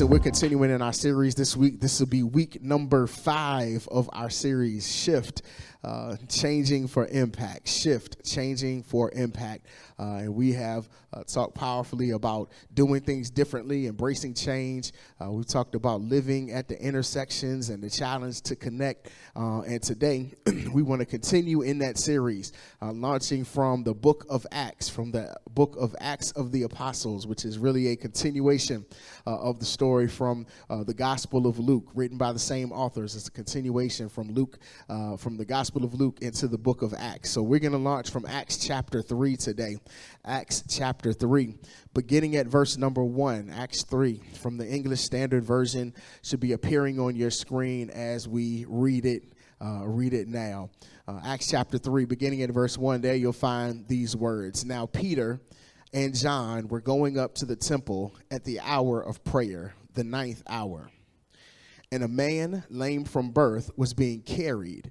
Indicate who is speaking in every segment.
Speaker 1: Listen, we're continuing in our series this week. This will be week number five of our series, Shift, uh, Changing for Impact. Shift, Changing for Impact. Uh, and we have uh, talked powerfully about doing things differently, embracing change. Uh, we talked about living at the intersections and the challenge to connect. Uh, and today, we want to continue in that series, launching from the book of Acts, from the book of Acts of the Apostles, which is really a continuation of the story from the Gospel of Luke, written by the same authors. It's a continuation from Luke, from the Gospel of Luke into the book of Acts. So we're going to launch from Acts chapter 3 today. Acts chapter 3, beginning at verse number 1. Acts 3 from the English Standard Version should be appearing on your screen as we read it. Uh, read it now. Uh, Acts chapter 3, beginning at verse 1, there you'll find these words. Now, Peter and John were going up to the temple at the hour of prayer, the ninth hour. And a man lame from birth was being carried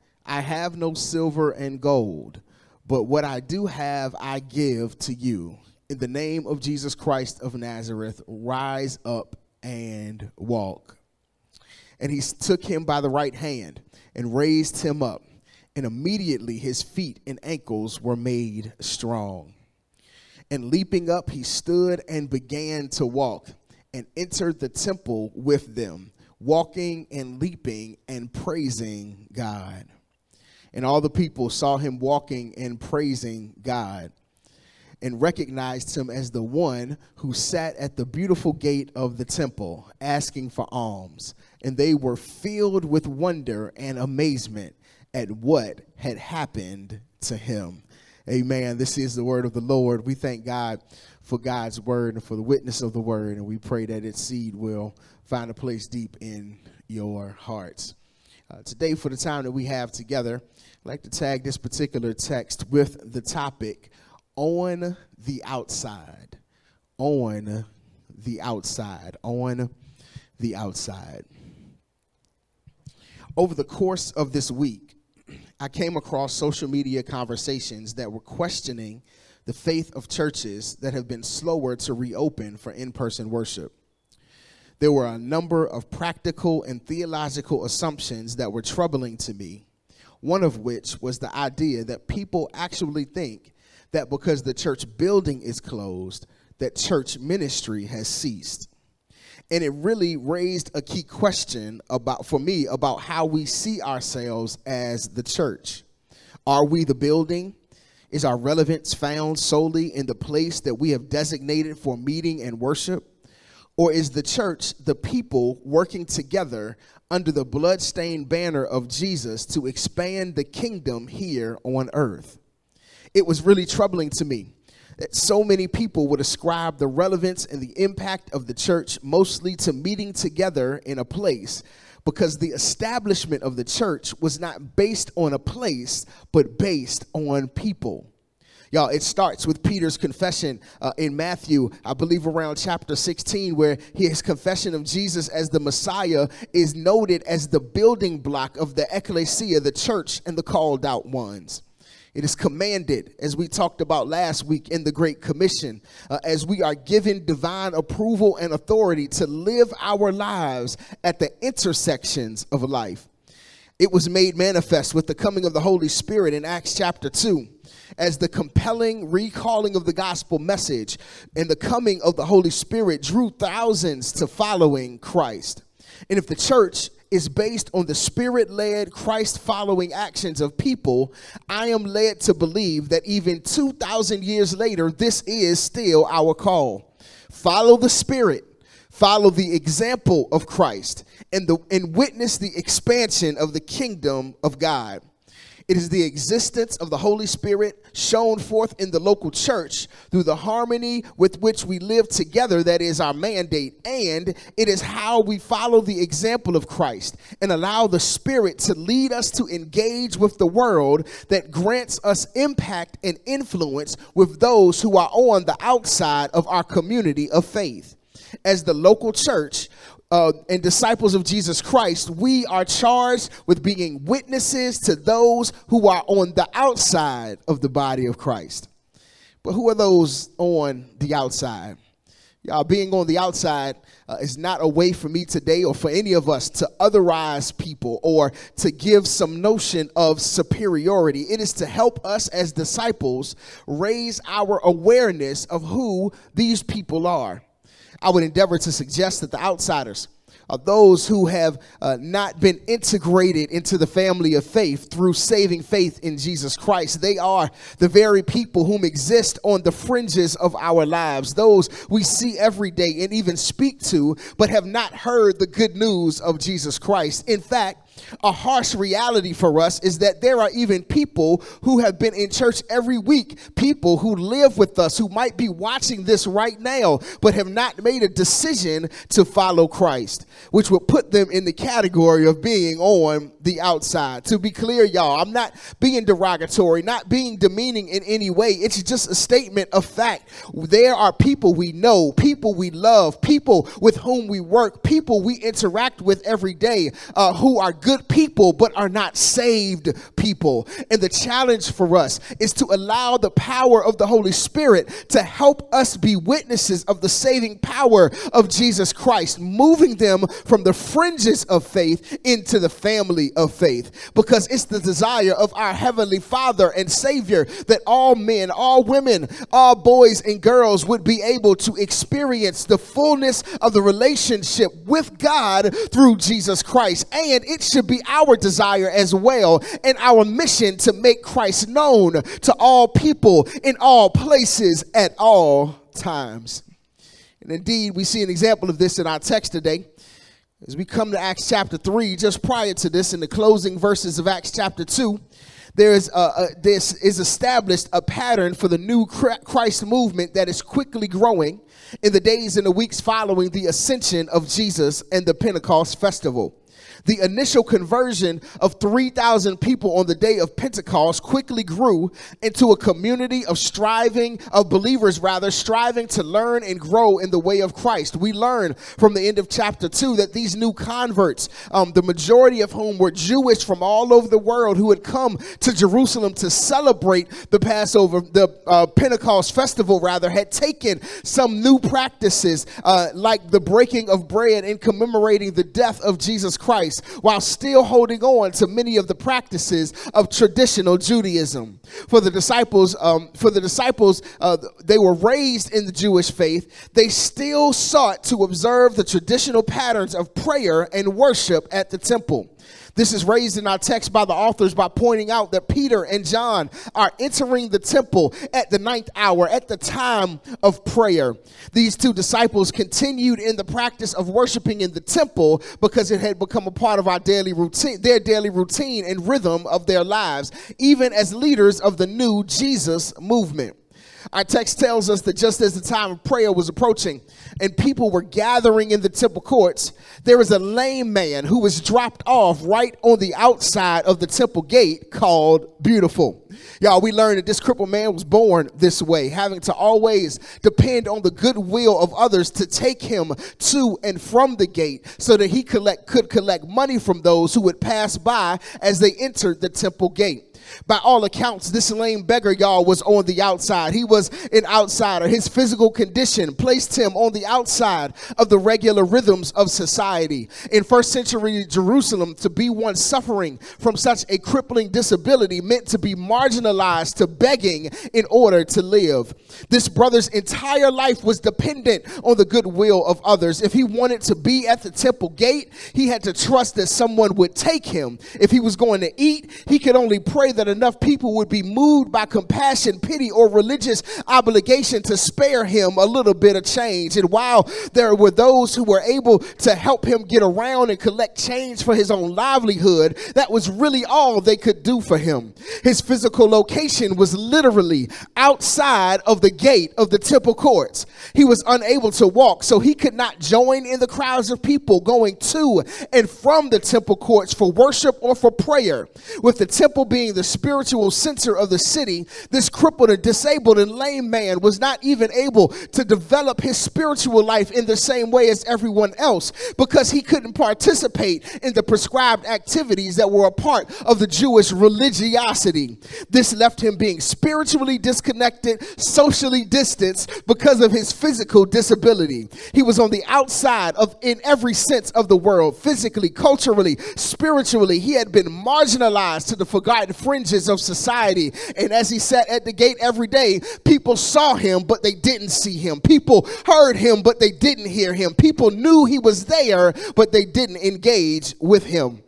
Speaker 1: I have no silver and gold, but what I do have, I give to you. In the name of Jesus Christ of Nazareth, rise up and walk. And he took him by the right hand and raised him up. And immediately his feet and ankles were made strong. And leaping up, he stood and began to walk and entered the temple with them, walking and leaping and praising God. And all the people saw him walking and praising God and recognized him as the one who sat at the beautiful gate of the temple asking for alms. And they were filled with wonder and amazement at what had happened to him. Amen. This is the word of the Lord. We thank God for God's word and for the witness of the word. And we pray that its seed will find a place deep in your hearts. Uh, today, for the time that we have together, I'd like to tag this particular text with the topic on the outside. On the outside. On the outside. Over the course of this week, I came across social media conversations that were questioning the faith of churches that have been slower to reopen for in person worship there were a number of practical and theological assumptions that were troubling to me. One of which was the idea that people actually think that because the church building is closed, that church ministry has ceased. And it really raised a key question about for me about how we see ourselves as the church. Are we the building? Is our relevance found solely in the place that we have designated for meeting and worship? Or is the church the people working together under the bloodstained banner of Jesus to expand the kingdom here on earth? It was really troubling to me that so many people would ascribe the relevance and the impact of the church mostly to meeting together in a place because the establishment of the church was not based on a place, but based on people. Y'all, it starts with Peter's confession uh, in Matthew, I believe around chapter 16, where his confession of Jesus as the Messiah is noted as the building block of the ecclesia, the church, and the called out ones. It is commanded, as we talked about last week in the Great Commission, uh, as we are given divine approval and authority to live our lives at the intersections of life. It was made manifest with the coming of the Holy Spirit in Acts chapter 2 as the compelling recalling of the gospel message and the coming of the Holy Spirit drew thousands to following Christ. And if the church is based on the spirit led, Christ following actions of people, I am led to believe that even 2,000 years later, this is still our call. Follow the spirit, follow the example of Christ, and, the, and witness the expansion of the kingdom of God. It is the existence of the Holy Spirit shown forth in the local church through the harmony with which we live together that is our mandate. And it is how we follow the example of Christ and allow the Spirit to lead us to engage with the world that grants us impact and influence with those who are on the outside of our community of faith. As the local church, uh, and disciples of Jesus Christ, we are charged with being witnesses to those who are on the outside of the body of Christ. But who are those on the outside? Y'all, being on the outside uh, is not a way for me today or for any of us to otherize people or to give some notion of superiority. It is to help us as disciples raise our awareness of who these people are. I would endeavor to suggest that the outsiders are those who have uh, not been integrated into the family of faith through saving faith in Jesus Christ. They are the very people whom exist on the fringes of our lives, those we see every day and even speak to, but have not heard the good news of Jesus Christ. In fact, a harsh reality for us is that there are even people who have been in church every week, people who live with us, who might be watching this right now, but have not made a decision to follow Christ, which would put them in the category of being on the outside. To be clear, y'all, I'm not being derogatory, not being demeaning in any way. It's just a statement of fact. There are people we know, people we love, people with whom we work, people we interact with every day uh, who are good people but are not saved people. And the challenge for us is to allow the power of the Holy Spirit to help us be witnesses of the saving power of Jesus Christ, moving them from the fringes of faith into the family of faith. Because it's the desire of our Heavenly Father and Savior that all men, all women, all boys and girls would be able to experience the fullness of the relationship with God through Jesus Christ. And it should be our desire as well and our mission to make Christ known to all people in all places at all times. And indeed, we see an example of this in our text today. As we come to Acts chapter 3, just prior to this, in the closing verses of Acts chapter 2, there is a, a, this is established a pattern for the new Christ movement that is quickly growing in the days and the weeks following the ascension of Jesus and the Pentecost festival. The initial conversion of 3,000 people on the day of Pentecost quickly grew into a community of striving, of believers rather, striving to learn and grow in the way of Christ. We learn from the end of chapter 2 that these new converts, um, the majority of whom were Jewish from all over the world who had come to Jerusalem to celebrate the Passover, the uh, Pentecost festival rather, had taken some new practices uh, like the breaking of bread and commemorating the death of Jesus Christ Christ while still holding on to many of the practices of traditional Judaism. For the disciples, um, for the disciples, uh, they were raised in the Jewish faith. They still sought to observe the traditional patterns of prayer and worship at the temple. This is raised in our text by the authors by pointing out that Peter and John are entering the temple at the ninth hour, at the time of prayer. These two disciples continued in the practice of worshiping in the temple because it had become a part of our daily routine, their daily routine and rhythm of their lives, even as leaders of the new Jesus movement. Our text tells us that just as the time of prayer was approaching and people were gathering in the temple courts, there was a lame man who was dropped off right on the outside of the temple gate called Beautiful. Y'all, we learned that this crippled man was born this way, having to always depend on the goodwill of others to take him to and from the gate so that he collect, could collect money from those who would pass by as they entered the temple gate. By all accounts, this lame beggar, y'all, was on the outside. He was an outsider. His physical condition placed him on the outside of the regular rhythms of society. In first century Jerusalem, to be one suffering from such a crippling disability meant to be marginalized to begging in order to live. This brother's entire life was dependent on the goodwill of others. If he wanted to be at the temple gate, he had to trust that someone would take him. If he was going to eat, he could only pray that that enough people would be moved by compassion, pity, or religious obligation to spare him a little bit of change. And while there were those who were able to help him get around and collect change for his own livelihood, that was really all they could do for him. His physical location was literally outside of the gate of the temple courts. He was unable to walk, so he could not join in the crowds of people going to and from the temple courts for worship or for prayer. With the temple being the spiritual center of the city, this crippled and disabled and lame man was not even able to develop his spiritual life in the same way as everyone else because he couldn't participate in the prescribed activities that were a part of the Jewish religiosity. This left him being spiritually disconnected, socially distanced because of his physical disability. He was on the outside of in every sense of the world, physically, culturally, spiritually. He had been marginalized to the forgotten fringes of society. And as he sat at the gate every day, people saw him, but they didn't see him. People heard him, but they didn't hear him. People knew he was there, but they didn't engage with him.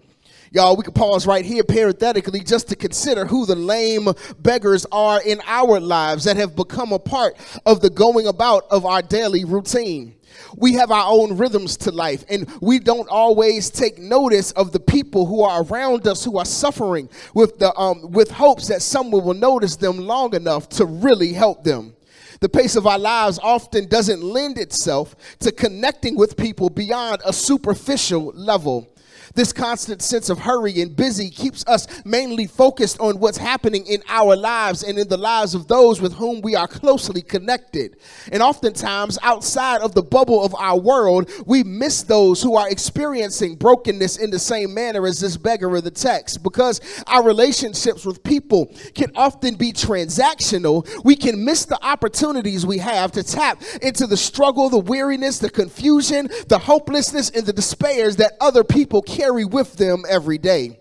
Speaker 1: Y'all, we can pause right here parenthetically just to consider who the lame beggars are in our lives that have become a part of the going about of our daily routine. We have our own rhythms to life, and we don't always take notice of the people who are around us who are suffering with the um, with hopes that someone will notice them long enough to really help them. The pace of our lives often doesn't lend itself to connecting with people beyond a superficial level. This constant sense of hurry and busy keeps us mainly focused on what's happening in our lives and in the lives of those with whom we are closely connected. And oftentimes, outside of the bubble of our world, we miss those who are experiencing brokenness in the same manner as this beggar of the text. Because our relationships with people can often be transactional, we can miss the opportunities we have to tap into the struggle, the weariness, the confusion, the hopelessness, and the despairs that other people carry carry with them every day.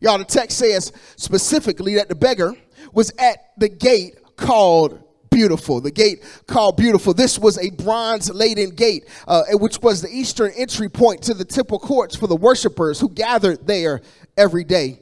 Speaker 1: Y'all, the text says specifically that the beggar was at the gate called beautiful. The gate called beautiful. This was a bronze laden gate, uh, which was the eastern entry point to the temple courts for the worshipers who gathered there every day.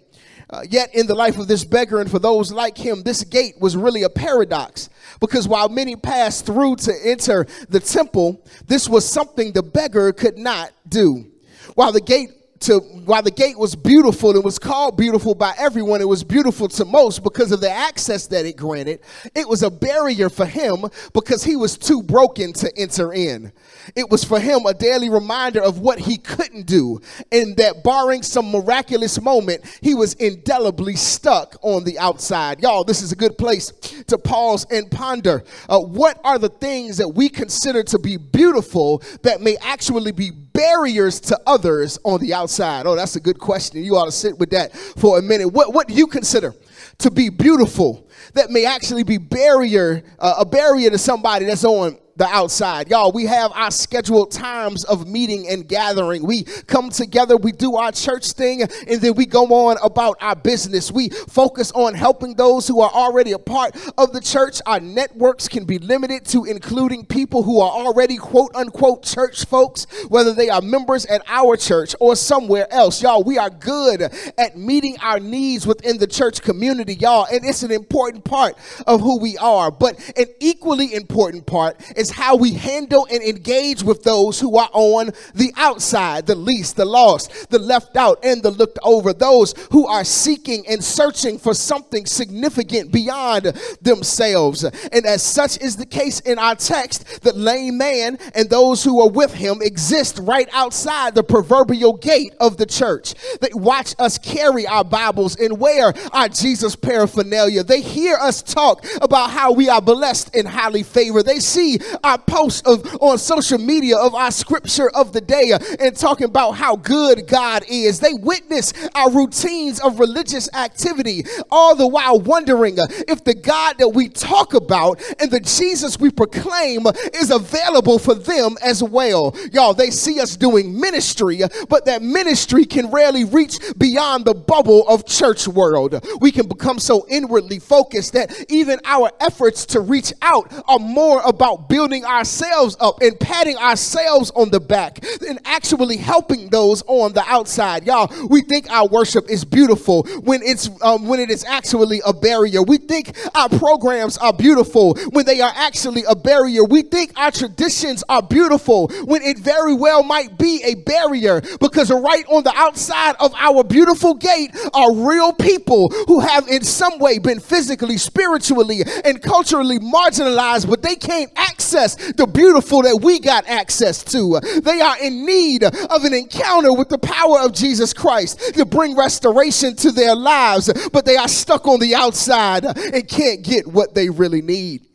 Speaker 1: Uh, yet, in the life of this beggar and for those like him, this gate was really a paradox because while many passed through to enter the temple, this was something the beggar could not do. While the gate to while the gate was beautiful and was called beautiful by everyone, it was beautiful to most because of the access that it granted. It was a barrier for him because he was too broken to enter in. It was for him a daily reminder of what he couldn't do, and that barring some miraculous moment, he was indelibly stuck on the outside. Y'all, this is a good place to pause and ponder. Uh, what are the things that we consider to be beautiful that may actually be barriers to others on the outside? Oh, that's a good question. You ought to sit with that for a minute. What, what do you consider to be beautiful that may actually be barrier, uh, a barrier to somebody that's on the outside. Y'all, we have our scheduled times of meeting and gathering. We come together, we do our church thing, and then we go on about our business. We focus on helping those who are already a part of the church. Our networks can be limited to including people who are already quote unquote church folks, whether they are members at our church or somewhere else. Y'all, we are good at meeting our needs within the church community, y'all, and it's an important part of who we are. But an equally important part is is how we handle and engage with those who are on the outside, the least, the lost, the left out, and the looked over, those who are seeking and searching for something significant beyond themselves. And as such is the case in our text, the lame man and those who are with him exist right outside the proverbial gate of the church. They watch us carry our Bibles and wear our Jesus paraphernalia. They hear us talk about how we are blessed and highly favored. They see our posts of on social media of our scripture of the day and talking about how good God is. They witness our routines of religious activity, all the while wondering if the God that we talk about and the Jesus we proclaim is available for them as well. Y'all, they see us doing ministry, but that ministry can rarely reach beyond the bubble of church world. We can become so inwardly focused that even our efforts to reach out are more about building building ourselves up and patting ourselves on the back and actually helping those on the outside. Y'all, we think our worship is beautiful when it's um, when it is actually a barrier. We think our programs are beautiful when they are actually a barrier. We think our traditions are beautiful when it very well might be a barrier because right on the outside of our beautiful gate are real people who have in some way been physically, spiritually, and culturally marginalized, but they can't access the beautiful that we got access to. They are in need of an encounter with the power of Jesus Christ to bring restoration to their lives, but they are stuck on the outside and can't get what they really need.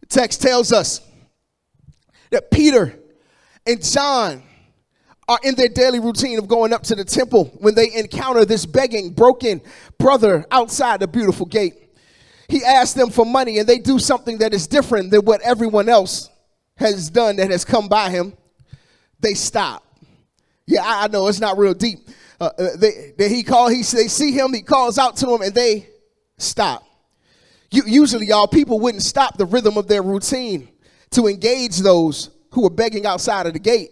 Speaker 1: The text tells us that Peter and John are in their daily routine of going up to the temple when they encounter this begging, broken brother outside the beautiful gate. He asks them for money, and they do something that is different than what everyone else has done that has come by him. They stop. Yeah, I, I know it's not real deep. Uh, uh they, they, he call, he, they see him, he calls out to them, and they stop. You, usually, y'all, people wouldn't stop the rhythm of their routine to engage those who were begging outside of the gate.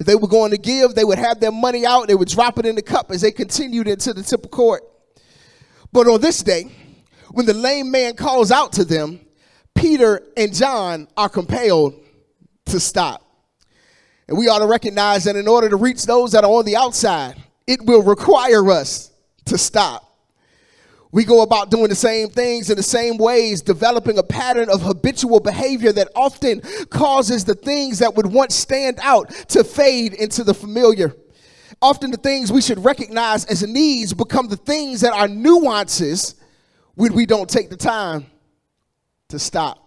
Speaker 1: If they were going to give, they would have their money out, they would drop it in the cup as they continued into the temple court. But on this day, when the lame man calls out to them, Peter and John are compelled to stop. And we ought to recognize that in order to reach those that are on the outside, it will require us to stop. We go about doing the same things in the same ways, developing a pattern of habitual behavior that often causes the things that would once stand out to fade into the familiar. Often, the things we should recognize as needs become the things that are nuances when we don't take the time to stop.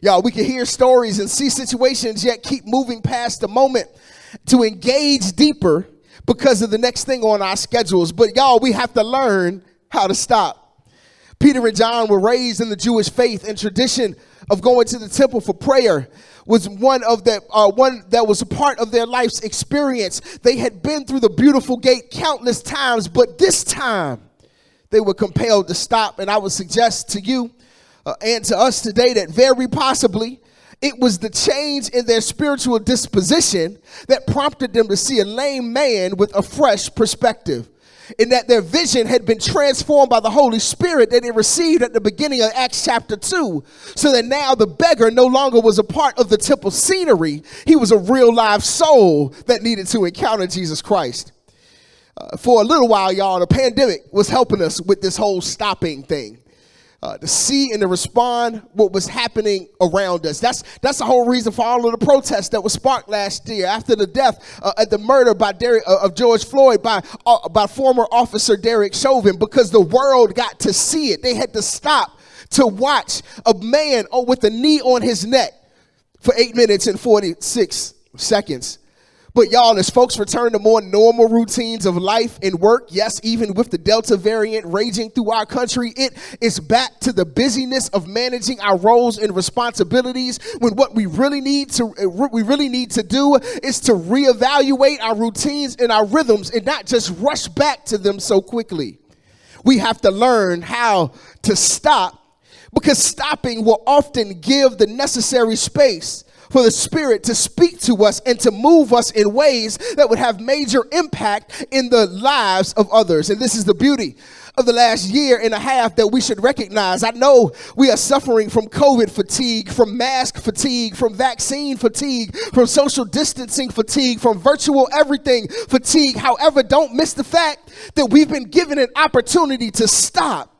Speaker 1: Y'all, we can hear stories and see situations, yet keep moving past the moment to engage deeper because of the next thing on our schedules. But, y'all, we have to learn how to stop. Peter and John were raised in the Jewish faith and tradition of going to the temple for prayer was one of the uh, one that was a part of their life's experience. They had been through the beautiful gate countless times, but this time they were compelled to stop. And I would suggest to you uh, and to us today that very possibly it was the change in their spiritual disposition that prompted them to see a lame man with a fresh perspective in that their vision had been transformed by the Holy Spirit that they received at the beginning of Acts chapter 2. So that now the beggar no longer was a part of the temple scenery, he was a real live soul that needed to encounter Jesus Christ. Uh, for a little while, y'all, the pandemic was helping us with this whole stopping thing uh, to see and to respond what was happening around us. That's that's the whole reason for all of the protests that was sparked last year after the death uh, at the murder by Derek, uh, of George Floyd by uh, by former officer Derek Chauvin because the world got to see it. They had to stop to watch a man oh, with a knee on his neck for eight minutes and forty six seconds but y'all, as folks return to more normal routines of life and work, yes, even with the Delta variant raging through our country, it is back to the busyness of managing our roles and responsibilities. When what we really need to uh, we really need to do is to reevaluate our routines and our rhythms and not just rush back to them so quickly. We have to learn how to stop because stopping will often give the necessary space for the Spirit to speak to us and to move us in ways that would have major impact in the lives of others. And this is the beauty of the last year and a half that we should recognize. I know we are suffering from COVID fatigue, from mask fatigue, from vaccine fatigue, from social distancing fatigue, from virtual everything fatigue. However, don't miss the fact that we've been given an opportunity to stop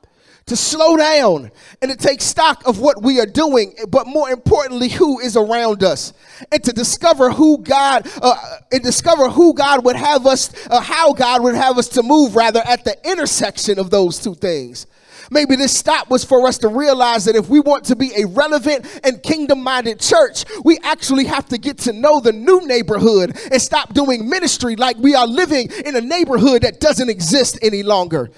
Speaker 1: to slow down and to take stock of what we are doing, but more importantly, who is around us, and to discover who God uh, and discover who God would have us, uh, how God would have us to move, rather at the intersection of those two things. Maybe this stop was for us to realize that if we want to be a relevant and kingdom minded church, we actually have to get to know the new neighborhood and stop doing ministry like we are living in a neighborhood that doesn't exist any longer.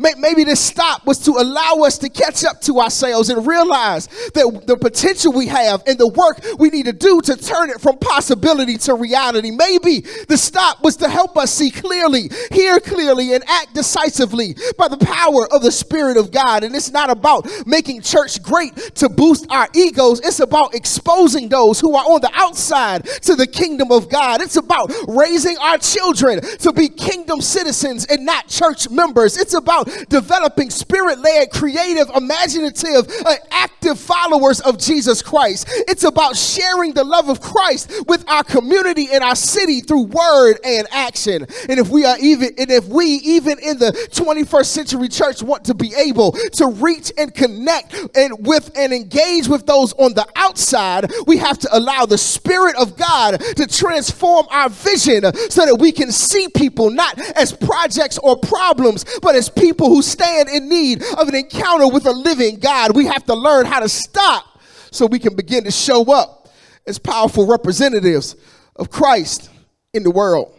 Speaker 1: Maybe this stop was to allow us to catch up to ourselves and realize that the potential we have and the work we need to do to turn it from possibility to reality. Maybe the stop was to help us see clearly, hear clearly, and act decisively by the power of the Spirit of God. And it's not about making church great to boost our egos, it's about exposing those who are on the outside to the kingdom of God. It's about raising our children to be kingdom citizens and not church members. It's about developing spirit led, creative, imaginative, uh, active followers of Jesus Christ. It's about sharing the love of Christ with our community and our city through word and action. And if we are even, and if we even in the 21st century church want to be able to reach and connect and with and engage with those on the outside, we have to allow the Spirit of God to transform our vision so that we can see people not as projects or problems, but as people who stand in need of an encounter with a living God. We have to learn how to stop so we can begin to show up as powerful representatives of Christ in the world.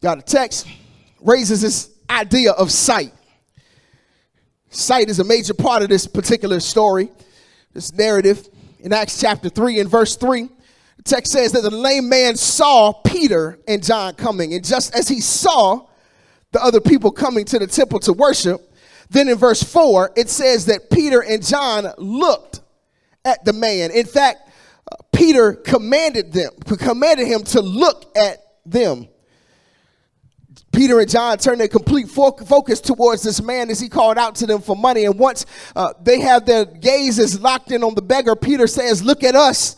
Speaker 1: Got a text raises this idea of sight. Sight is a major part of this particular story, this narrative. In Acts chapter 3 and verse 3, the text says that the lame man saw Peter and John coming. And just as he saw the other people coming to the temple to worship, then in verse 4, it says that Peter and John looked at the man. In fact, uh, Peter commanded them, commanded him to look at them. Peter and John turned their complete focus towards this man as he called out to them for money. And once uh, they have their gazes locked in on the beggar, Peter says, Look at us.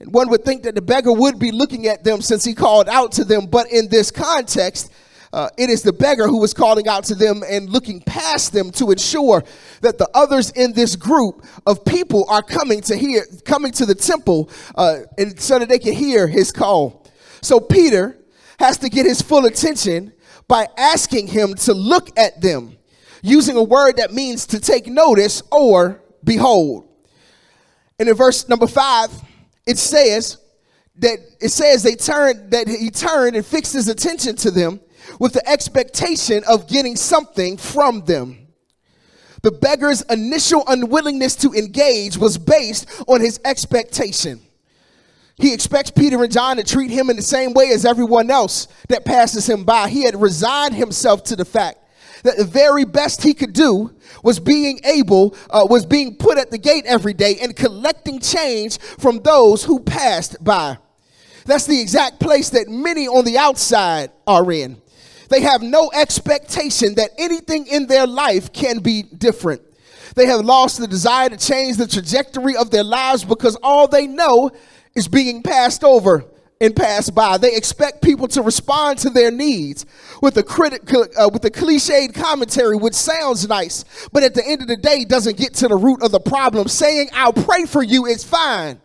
Speaker 1: And one would think that the beggar would be looking at them since he called out to them. But in this context, uh, it is the beggar who is calling out to them and looking past them to ensure that the others in this group of people are coming to hear, coming to the temple, uh, and so that they can hear his call. So Peter has to get his full attention by asking him to look at them, using a word that means to take notice or behold. And in verse number five, it says that it says they turned that he turned and fixed his attention to them with the expectation of getting something from them. The beggar's initial unwillingness to engage was based on his expectation. He expects Peter and John to treat him in the same way as everyone else that passes him by. He had resigned himself to the fact that the very best he could do was being able, uh, was being put at the gate every day and collecting change from those who passed by. That's the exact place that many on the outside are in. They have no expectation that anything in their life can be different. They have lost the desire to change the trajectory of their lives because all they know is being passed over and passed by. They expect people to respond to their needs with a critic, uh, with a cliched commentary, which sounds nice, but at the end of the day doesn't get to the root of the problem. Saying "I'll pray for you" is fine,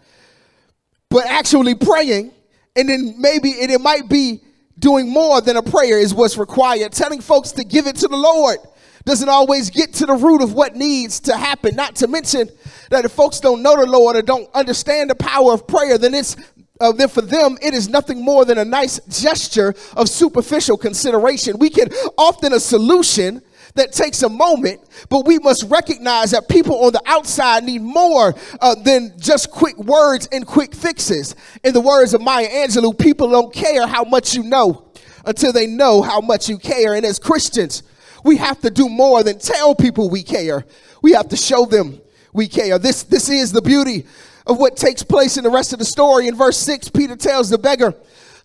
Speaker 1: but actually praying, and then maybe and it might be doing more than a prayer is what's required. Telling folks to give it to the Lord doesn't always get to the root of what needs to happen. Not to mention that if folks don't know the Lord or don't understand the power of prayer, then it's uh, then for them it is nothing more than a nice gesture of superficial consideration. We can often a solution that takes a moment, but we must recognize that people on the outside need more uh, than just quick words and quick fixes. In the words of Maya Angelou, people don't care how much you know until they know how much you care. And as Christians, we have to do more than tell people we care. We have to show them we care. This, this is the beauty of what takes place in the rest of the story. In verse 6, Peter tells the beggar,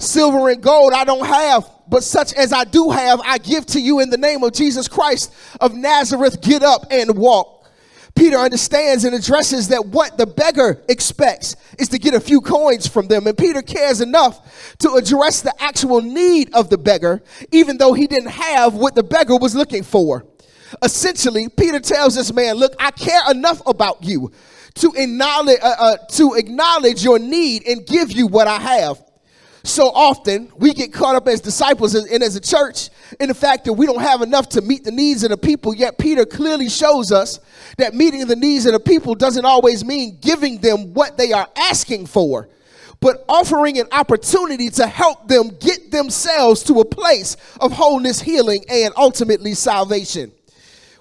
Speaker 1: Silver and gold I don't have, but such as I do have, I give to you in the name of Jesus Christ of Nazareth. Get up and walk. Peter understands and addresses that what the beggar expects is to get a few coins from them. And Peter cares enough to address the actual need of the beggar, even though he didn't have what the beggar was looking for. Essentially, Peter tells this man, Look, I care enough about you to acknowledge, uh, uh, to acknowledge your need and give you what I have so often we get caught up as disciples and as a church in the fact that we don't have enough to meet the needs of the people. Yet Peter clearly shows us that meeting the needs of the people doesn't always mean giving them what they are asking for, but offering an opportunity to help them get themselves to a place of wholeness, healing, and ultimately salvation.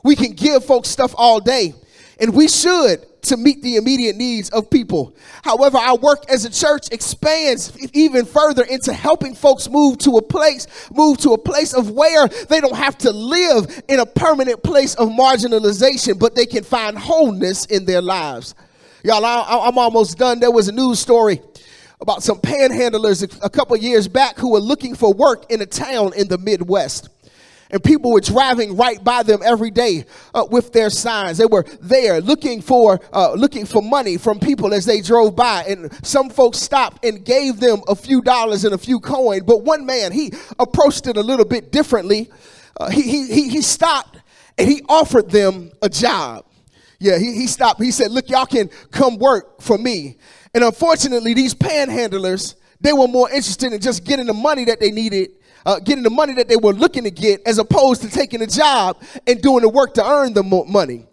Speaker 1: We can give folks stuff all day, and we should to meet the immediate needs of people. However, our work as a church expands even further into helping folks move to a place, move to a place of where they don't have to live in a permanent place of marginalization, but they can find wholeness in their lives. Y'all, I, am almost done. There was a news story about some panhandlers a couple years back who were looking for work in a town in the Midwest. And people were driving right by them every day uh, with their signs. They were there looking for uh, looking for money from people as they drove by. And some folks stopped and gave them a few dollars and a few coin. But one man, he approached it a little bit differently. Uh, he, he, he stopped and he offered them a job. Yeah, he, he stopped. He said, Look, y'all can come work for me. And unfortunately, these panhandlers, they were more interested in just getting the money that they needed, uh, getting the money that they were looking to get, as opposed to taking a job and doing the work to earn the money.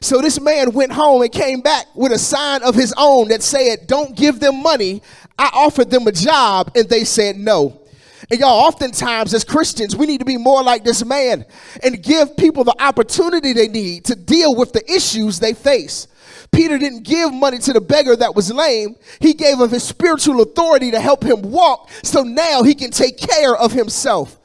Speaker 1: So this man went home and came back with a sign of his own that said, Don't give them money. I offered them a job, and they said no. And y'all, oftentimes as Christians, we need to be more like this man and give people the opportunity they need to deal with the issues they face. Peter didn't give money to the beggar that was lame. He gave him his spiritual authority to help him walk so now he can take care of himself.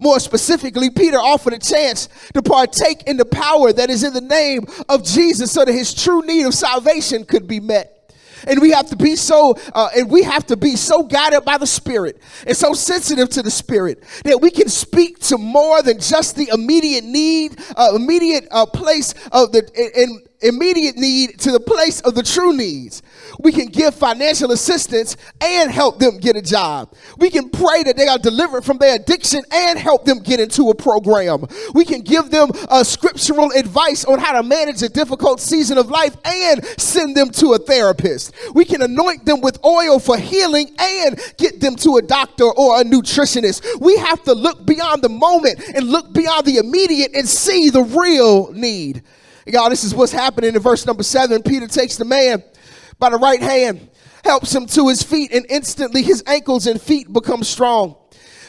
Speaker 1: More specifically, Peter offered a chance to partake in the power that is in the name of Jesus so that his true need of salvation could be met and we have to be so uh, and we have to be so guided by the spirit and so sensitive to the spirit that we can speak to more than just the immediate need uh, immediate uh, place of the in, immediate need to the place of the true needs. We can give financial assistance and help them get a job. We can pray that they are delivered from their addiction and help them get into a program. We can give them a scriptural advice on how to manage a difficult season of life and send them to a therapist. We can anoint them with oil for healing and get them to a doctor or a nutritionist. We have to look beyond the moment and look beyond the immediate and see the real need. Y'all, this is what's happening in verse number seven. Peter takes the man by the right hand, helps him to his feet, and instantly his ankles and feet become strong.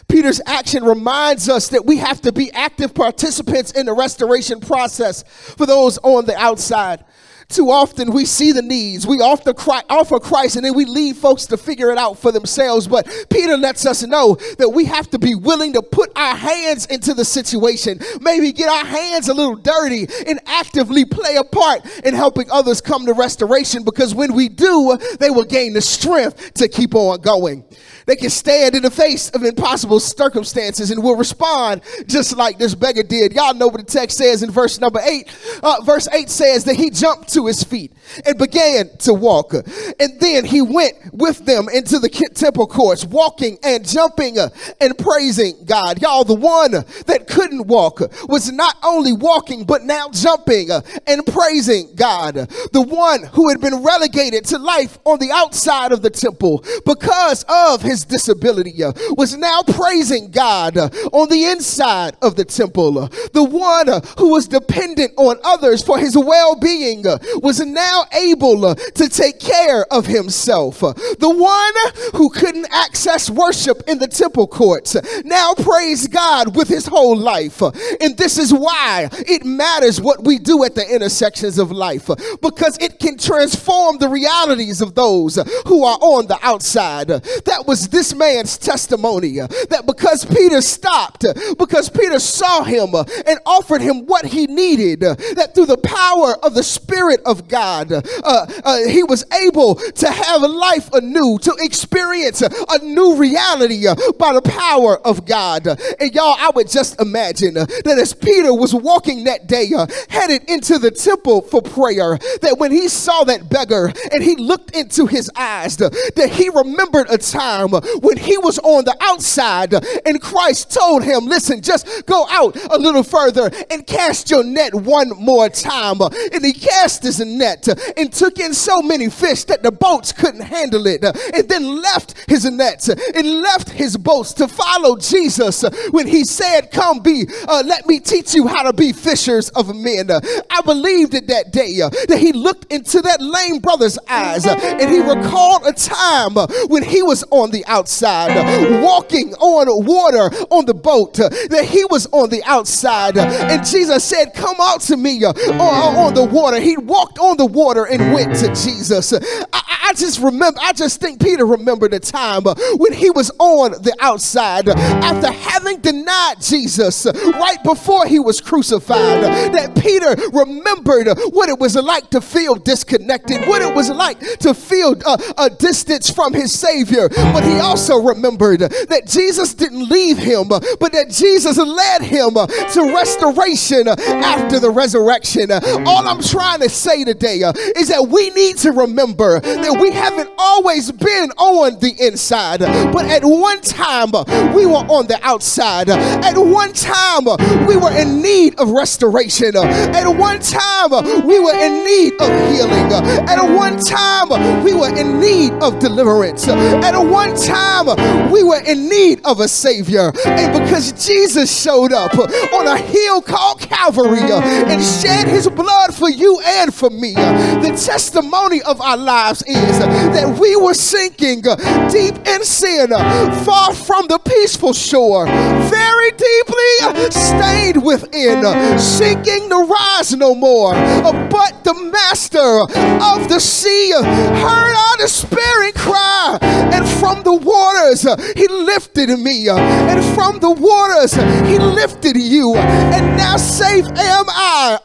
Speaker 1: Peter's action reminds us that we have to be active participants in the restoration process for those on the outside. Too often we see the needs, we offer Christ, and then we leave folks to figure it out for themselves. But Peter lets us know that we have to be willing to put our hands into the situation, maybe get our hands a little dirty, and actively play a part in helping others come to restoration because when we do, they will gain the strength to keep on going. They can stand in the face of impossible circumstances and will respond just like this beggar did. Y'all know what the text says in verse number eight. Uh, verse eight says that he jumped to his feet and began to walk. And then he went with them into the temple courts, walking and jumping and praising God. Y'all, the one that couldn't walk was not only walking, but now jumping and praising God. The one who had been relegated to life on the outside of the temple because of his his disability, uh, was now praising God uh, on the inside of the temple. Uh, the one uh, who was dependent on others for his well being uh, was now able uh, to take care of himself. The one who couldn't access worship in the temple courts now praised God with his whole life. And this is why it matters what we do at the intersections of life because it can transform the realities of those who are on the outside. That was this man's testimony uh, that because Peter stopped, uh, because Peter saw him uh, and offered him what he needed, uh, that through the power of the Spirit of God, uh, uh, he was able to have life anew, to experience a new reality by the power of God. And y'all, I would just imagine that as Peter was walking that day, headed into the temple for prayer, that when he saw that beggar and he looked into his eyes, that he remembered a time when he was on the outside and Christ told him, Listen, just go out a little further and cast your net one more time. And he cast his net and took in so many fish that the boats couldn't handle it, and then left his nets and left his boats to follow Jesus when he said, Come be, uh, let me teach you how to be fishers of men. I believed it that day that he looked into that lame brother's eyes and he recalled a time when he was on the outside, uh, walking on water on the boat, uh, that he was on the outside. and Jesus said, Come out to me on, on the water. He walked on the water and went to Jesus. I, I just remember, I just think Peter remembered the time when he was on the outside after having denied Jesus right before he was crucified. That Peter remembered what it was like to feel disconnected, what it was like to feel uh, a distance from his Savior. But he also remembered that Jesus didn't leave him, but that Jesus led him to restoration after the resurrection. All I'm trying to say today is that we need to remember that we haven't always been on the inside, but at one time we were on the outside. At one time we were in need of restoration. At one time we were in need of healing. At one time we were in need of deliverance. At one time we were in need of a savior. And because Jesus showed up on a hill called Calvary and shed his blood for you and for me, the testimony of our lives is that we were sinking deep in sin, far from the peaceful shore, very deeply stained within, sinking to rise no more. But the master of the sea heard our despairing cry, and from the waters he lifted me, and from the waters he lifted you, and now safe am I.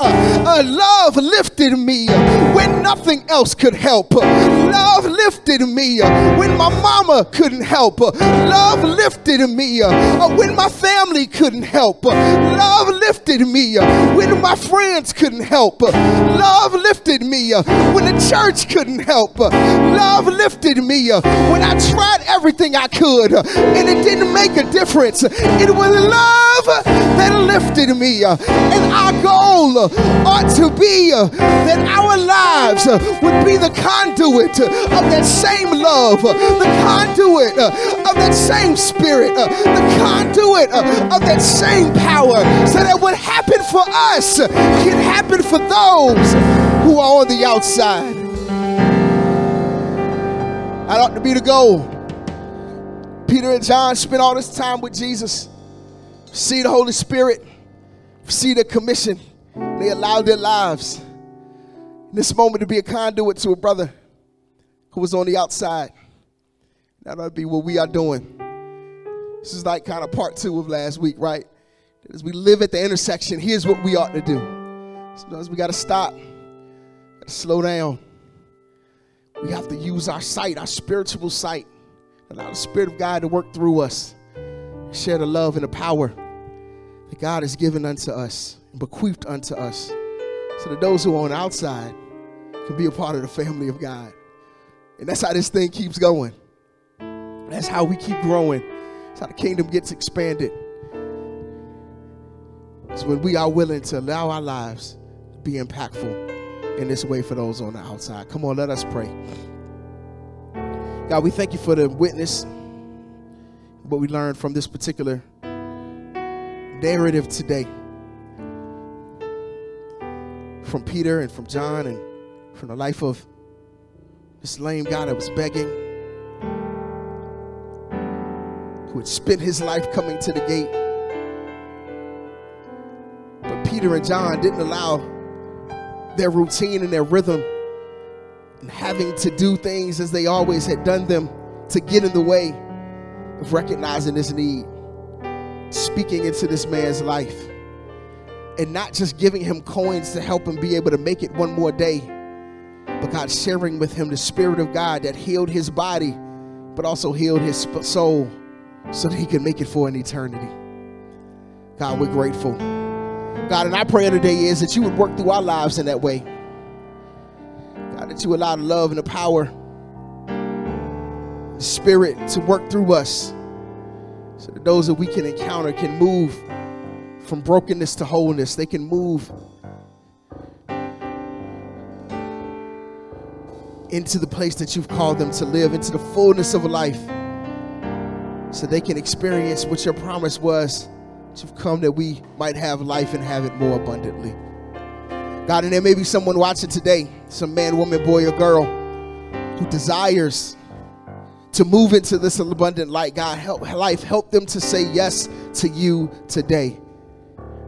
Speaker 1: Love lifted me when nothing else could help. Love lifted me when my mama couldn't help. Love lifted me when my family couldn't help. Love lifted me when my friends couldn't help. Love lifted me when the church couldn't help. Love lifted me when I tried everything I could and it didn't make a difference. It was love that lifted me. And our goal ought to be that our lives would be the conduit of that same love, the conduit of that same spirit, the conduit of that same power, so that what happened for us can happen for those who are on the outside. That ought to be the goal. Peter and John spent all this time with Jesus, see the Holy Spirit, see the commission. They allowed their lives in this moment to be a conduit to a brother who was on the outside. That ought to be what we are doing. This is like kind of part two of last week, right? As we live at the intersection, here's what we ought to do. Sometimes we got to stop, gotta slow down. We have to use our sight, our spiritual sight, allow the Spirit of God to work through us, share the love and the power that God has given unto us and bequeathed unto us, so that those who are on the outside can be a part of the family of God. And that's how this thing keeps going. That's how we keep growing. That's how the kingdom gets expanded. It's when we are willing to allow our lives to be impactful in this way for those on the outside. Come on, let us pray. God, we thank you for the witness, what we learned from this particular narrative today. From Peter and from John and from the life of this lame guy that was begging, who had spent his life coming to the gate. But Peter and John didn't allow their routine and their rhythm and having to do things as they always had done them to get in the way of recognizing this need, speaking into this man's life, and not just giving him coins to help him be able to make it one more day, but God sharing with him the Spirit of God that healed his body, but also healed his soul so that he could make it for an eternity. God, we're grateful. God, and our prayer today is that you would work through our lives in that way. You allow the love and the power Spirit to work through us so that those that we can encounter can move from brokenness to wholeness. They can move into the place that you've called them to live, into the fullness of life, so they can experience what your promise was. You've come that we might have life and have it more abundantly. God, and there may be someone watching today, some man, woman, boy, or girl, who desires to move into this abundant light. God, help life, help them to say yes to you today.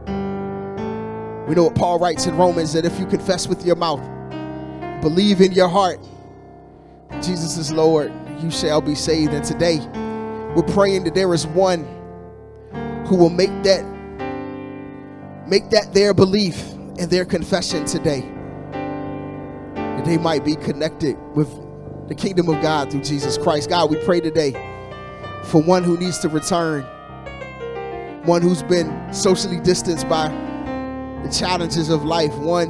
Speaker 1: We know what Paul writes in Romans that if you confess with your mouth, believe in your heart, Jesus is Lord, you shall be saved. And today, we're praying that there is one who will make that make that their belief and their confession today. That they might be connected with the kingdom of God through Jesus Christ. God, we pray today for one who needs to return, one who's been socially distanced by the challenges of life, one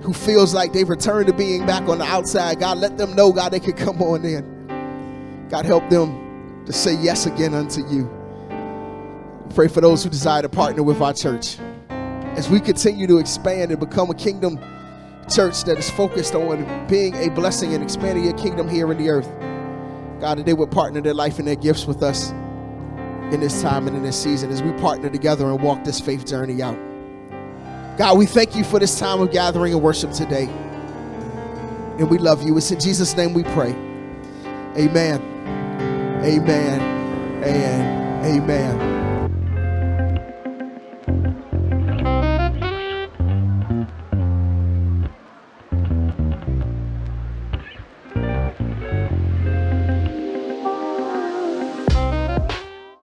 Speaker 1: who feels like they've returned to being back on the outside. God, let them know, God, they could come on in. God, help them to say yes again unto you. Pray for those who desire to partner with our church as we continue to expand and become a kingdom church that is focused on being a blessing and expanding your kingdom here in the earth. God, that they would partner their life and their gifts with us in this time and in this season as we partner together and walk this faith journey out. God, we thank you for this time of gathering and worship today. And we love you. It's in Jesus' name we pray. Amen. Amen. And amen.